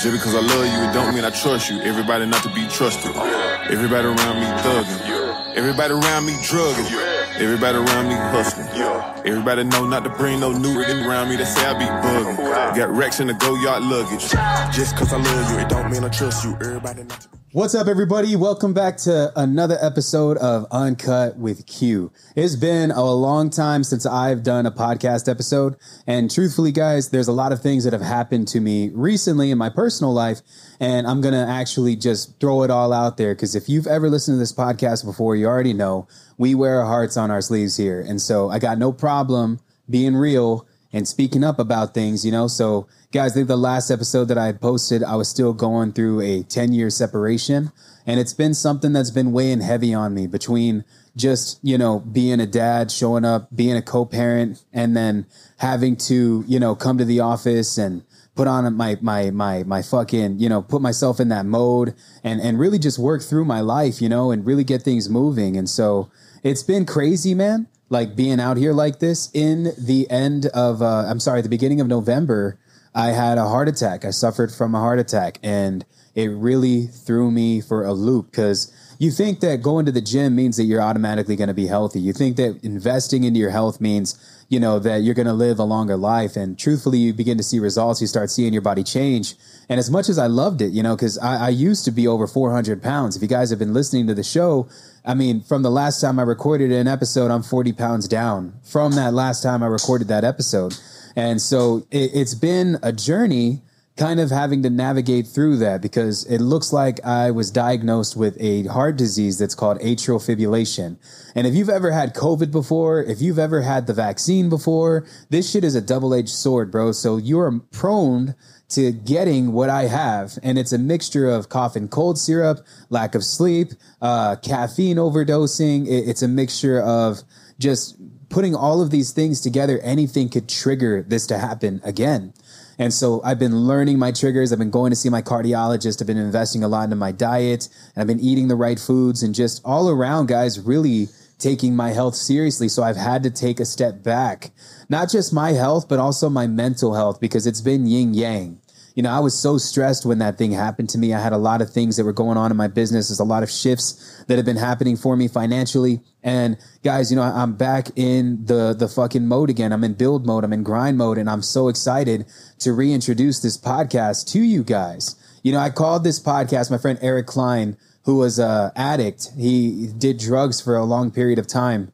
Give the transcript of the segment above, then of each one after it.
Just because I love you, it don't mean I trust you. Everybody not to be trusted. Everybody around me thugging. Everybody around me drugging. Everybody around me hustling. Everybody know not to bring no new niggas around me that say I be bugging. Got racks in the Goyard luggage. Just cause I love you, it don't mean I trust you. Everybody not to What's up, everybody? Welcome back to another episode of Uncut with Q. It's been a long time since I've done a podcast episode. And truthfully, guys, there's a lot of things that have happened to me recently in my personal life. And I'm going to actually just throw it all out there because if you've ever listened to this podcast before, you already know we wear our hearts on our sleeves here. And so I got no problem being real and speaking up about things, you know? So, guys, I think the last episode that I had posted, I was still going through a 10 year separation. And it's been something that's been weighing heavy on me between just, you know, being a dad, showing up, being a co parent, and then having to, you know, come to the office and put on my my my my fucking you know put myself in that mode and and really just work through my life you know and really get things moving and so it's been crazy man like being out here like this in the end of uh, i'm sorry the beginning of november i had a heart attack. I suffered from a heart attack and it really threw me for a loop because you think that going to the gym means that you're automatically going to be healthy. You think that investing into your health means you know that you're going to live a longer life. And truthfully you begin to see results. You start seeing your body change. And as much as i loved it you know because I, I used to be over 400 pounds. If you guys have been listening to the show I mean, from the last time I recorded an episode, I'm 40 pounds down from that last time I recorded that episode. And so it, it's been a journey kind of having to navigate through that because it looks like I was diagnosed with a heart disease that's called atrial fibrillation. And if you've ever had COVID before, if you've ever had the vaccine before, this shit is a double edged sword, bro. So you're prone to getting what I have. And it's a mixture of cough and cold syrup, lack of sleep, uh, caffeine overdosing. It's a mixture of just putting all of these things together. Anything could trigger this to happen again. And so I've been learning my triggers. I've been going to see my cardiologist. I've been investing a lot into my diet and I've been eating the right foods and just all around, guys, really taking my health seriously. So I've had to take a step back, not just my health, but also my mental health because it's been yin yang. You know, I was so stressed when that thing happened to me. I had a lot of things that were going on in my business. There's a lot of shifts that have been happening for me financially. And guys, you know, I'm back in the the fucking mode again. I'm in build mode. I'm in grind mode, and I'm so excited to reintroduce this podcast to you guys. You know, I called this podcast my friend Eric Klein, who was a addict. He did drugs for a long period of time.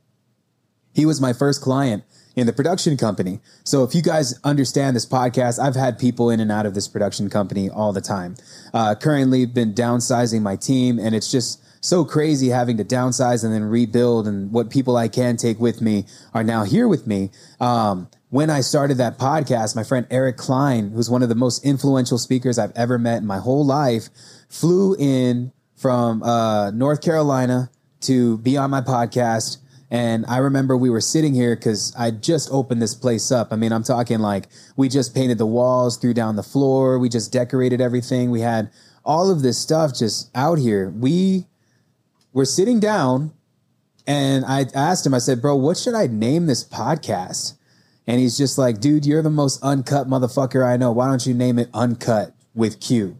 He was my first client in the production company. So if you guys understand this podcast, I've had people in and out of this production company all the time. Uh, currently been downsizing my team and it's just so crazy having to downsize and then rebuild and what people I can take with me are now here with me. Um, when I started that podcast, my friend Eric Klein, who's one of the most influential speakers I've ever met in my whole life, flew in from uh, North Carolina to be on my podcast and I remember we were sitting here because I just opened this place up. I mean, I'm talking like we just painted the walls, threw down the floor, we just decorated everything. We had all of this stuff just out here. We were sitting down and I asked him, I said, Bro, what should I name this podcast? And he's just like, Dude, you're the most uncut motherfucker I know. Why don't you name it Uncut with Q?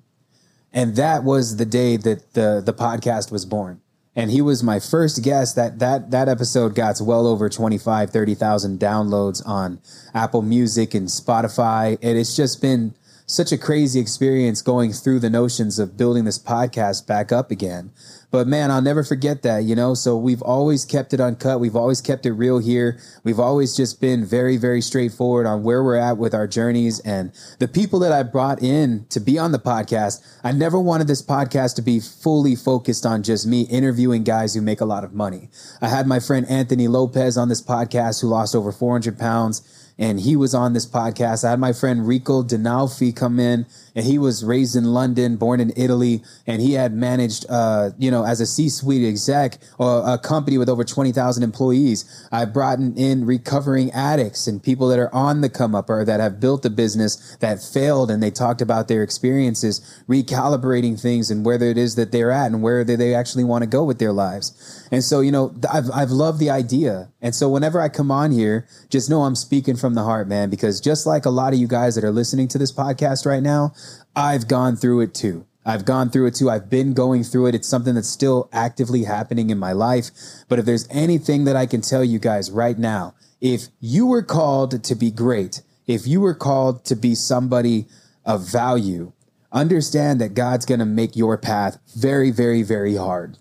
And that was the day that the, the podcast was born and he was my first guest. That that that episode got well over 25 30,000 downloads on Apple Music and Spotify. And it's just been such a crazy experience going through the notions of building this podcast back up again but man, I'll never forget that, you know? So we've always kept it uncut. We've always kept it real here. We've always just been very, very straightforward on where we're at with our journeys and the people that I brought in to be on the podcast. I never wanted this podcast to be fully focused on just me interviewing guys who make a lot of money. I had my friend Anthony Lopez on this podcast who lost over 400 pounds and he was on this podcast. I had my friend Rico Dinalfi come in and he was raised in London, born in Italy, and he had managed, uh, you know, as a C-suite exec or a company with over 20,000 employees. I brought in recovering addicts and people that are on the come up or that have built a business that failed and they talked about their experiences, recalibrating things and where it is that they're at and where they actually want to go with their lives. And so, you know, I've, I've loved the idea. And so whenever I come on here, just know I'm speaking from from the heart, man, because just like a lot of you guys that are listening to this podcast right now, I've gone through it too. I've gone through it too. I've been going through it. It's something that's still actively happening in my life. But if there's anything that I can tell you guys right now, if you were called to be great, if you were called to be somebody of value, understand that God's going to make your path very, very, very hard.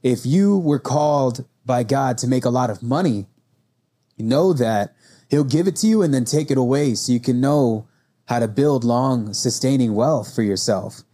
If you were called by God to make a lot of money, know that He'll give it to you and then take it away so you can know how to build long, sustaining wealth for yourself.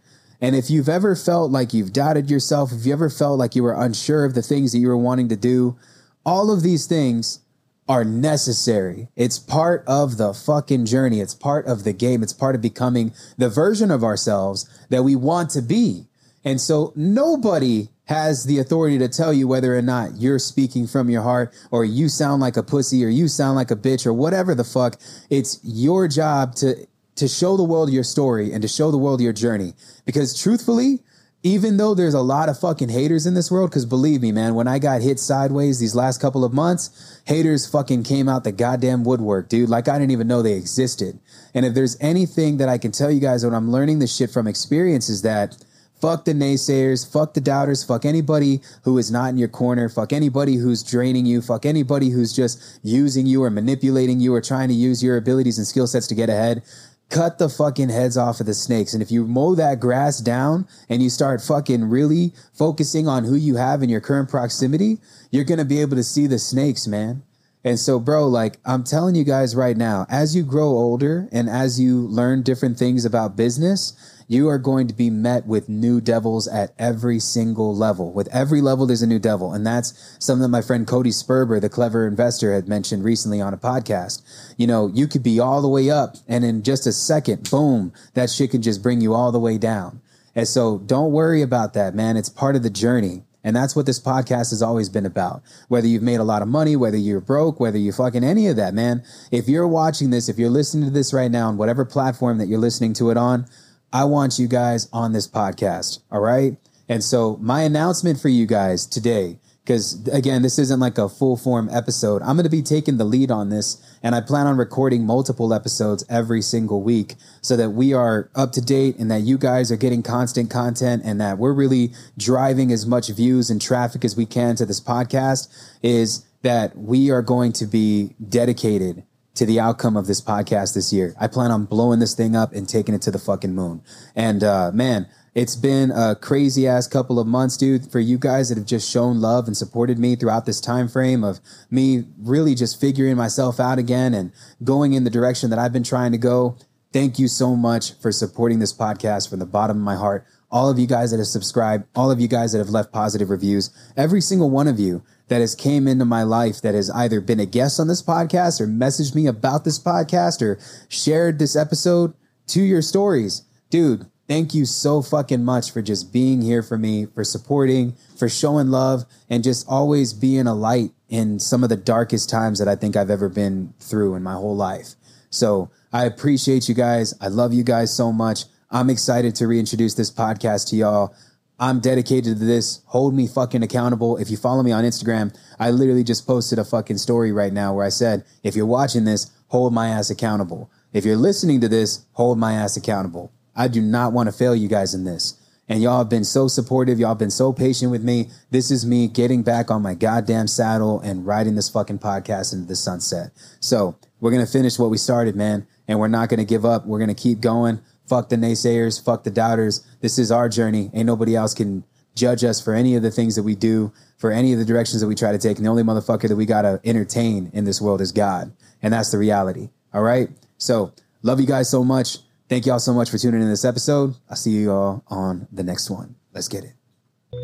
And if you've ever felt like you've doubted yourself, if you ever felt like you were unsure of the things that you were wanting to do, all of these things are necessary. It's part of the fucking journey. It's part of the game. It's part of becoming the version of ourselves that we want to be. And so nobody has the authority to tell you whether or not you're speaking from your heart or you sound like a pussy or you sound like a bitch or whatever the fuck. It's your job to to show the world your story and to show the world your journey. Because truthfully, even though there's a lot of fucking haters in this world, because believe me, man, when I got hit sideways these last couple of months, haters fucking came out the goddamn woodwork, dude. Like I didn't even know they existed. And if there's anything that I can tell you guys when I'm learning this shit from experience is that fuck the naysayers, fuck the doubters, fuck anybody who is not in your corner, fuck anybody who's draining you, fuck anybody who's just using you or manipulating you or trying to use your abilities and skill sets to get ahead. Cut the fucking heads off of the snakes. And if you mow that grass down and you start fucking really focusing on who you have in your current proximity, you're going to be able to see the snakes, man. And so, bro, like I'm telling you guys right now, as you grow older and as you learn different things about business, you are going to be met with new devils at every single level. With every level, there's a new devil. And that's something that my friend Cody Sperber, the clever investor, had mentioned recently on a podcast. You know, you could be all the way up and in just a second, boom, that shit can just bring you all the way down. And so don't worry about that, man. It's part of the journey. And that's what this podcast has always been about. Whether you've made a lot of money, whether you're broke, whether you fucking any of that, man. If you're watching this, if you're listening to this right now on whatever platform that you're listening to it on, I want you guys on this podcast. All right. And so my announcement for you guys today, because again, this isn't like a full form episode. I'm going to be taking the lead on this and I plan on recording multiple episodes every single week so that we are up to date and that you guys are getting constant content and that we're really driving as much views and traffic as we can to this podcast is that we are going to be dedicated to the outcome of this podcast this year. I plan on blowing this thing up and taking it to the fucking moon. And uh, man, it's been a crazy ass couple of months, dude, for you guys that have just shown love and supported me throughout this time frame of me really just figuring myself out again and going in the direction that I've been trying to go. Thank you so much for supporting this podcast from the bottom of my heart. All of you guys that have subscribed, all of you guys that have left positive reviews, every single one of you that has came into my life that has either been a guest on this podcast or messaged me about this podcast or shared this episode to your stories. Dude, thank you so fucking much for just being here for me, for supporting, for showing love, and just always being a light in some of the darkest times that I think I've ever been through in my whole life. So I appreciate you guys. I love you guys so much. I'm excited to reintroduce this podcast to y'all. I'm dedicated to this. Hold me fucking accountable. If you follow me on Instagram, I literally just posted a fucking story right now where I said, if you're watching this, hold my ass accountable. If you're listening to this, hold my ass accountable. I do not want to fail you guys in this. And y'all have been so supportive. Y'all have been so patient with me. This is me getting back on my goddamn saddle and riding this fucking podcast into the sunset. So we're going to finish what we started, man. And we're not going to give up. We're going to keep going. Fuck the naysayers. Fuck the doubters. This is our journey. Ain't nobody else can judge us for any of the things that we do, for any of the directions that we try to take. And the only motherfucker that we got to entertain in this world is God. And that's the reality. All right. So love you guys so much. Thank y'all so much for tuning in this episode. I'll see you all on the next one. Let's get it.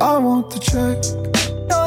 I want the check.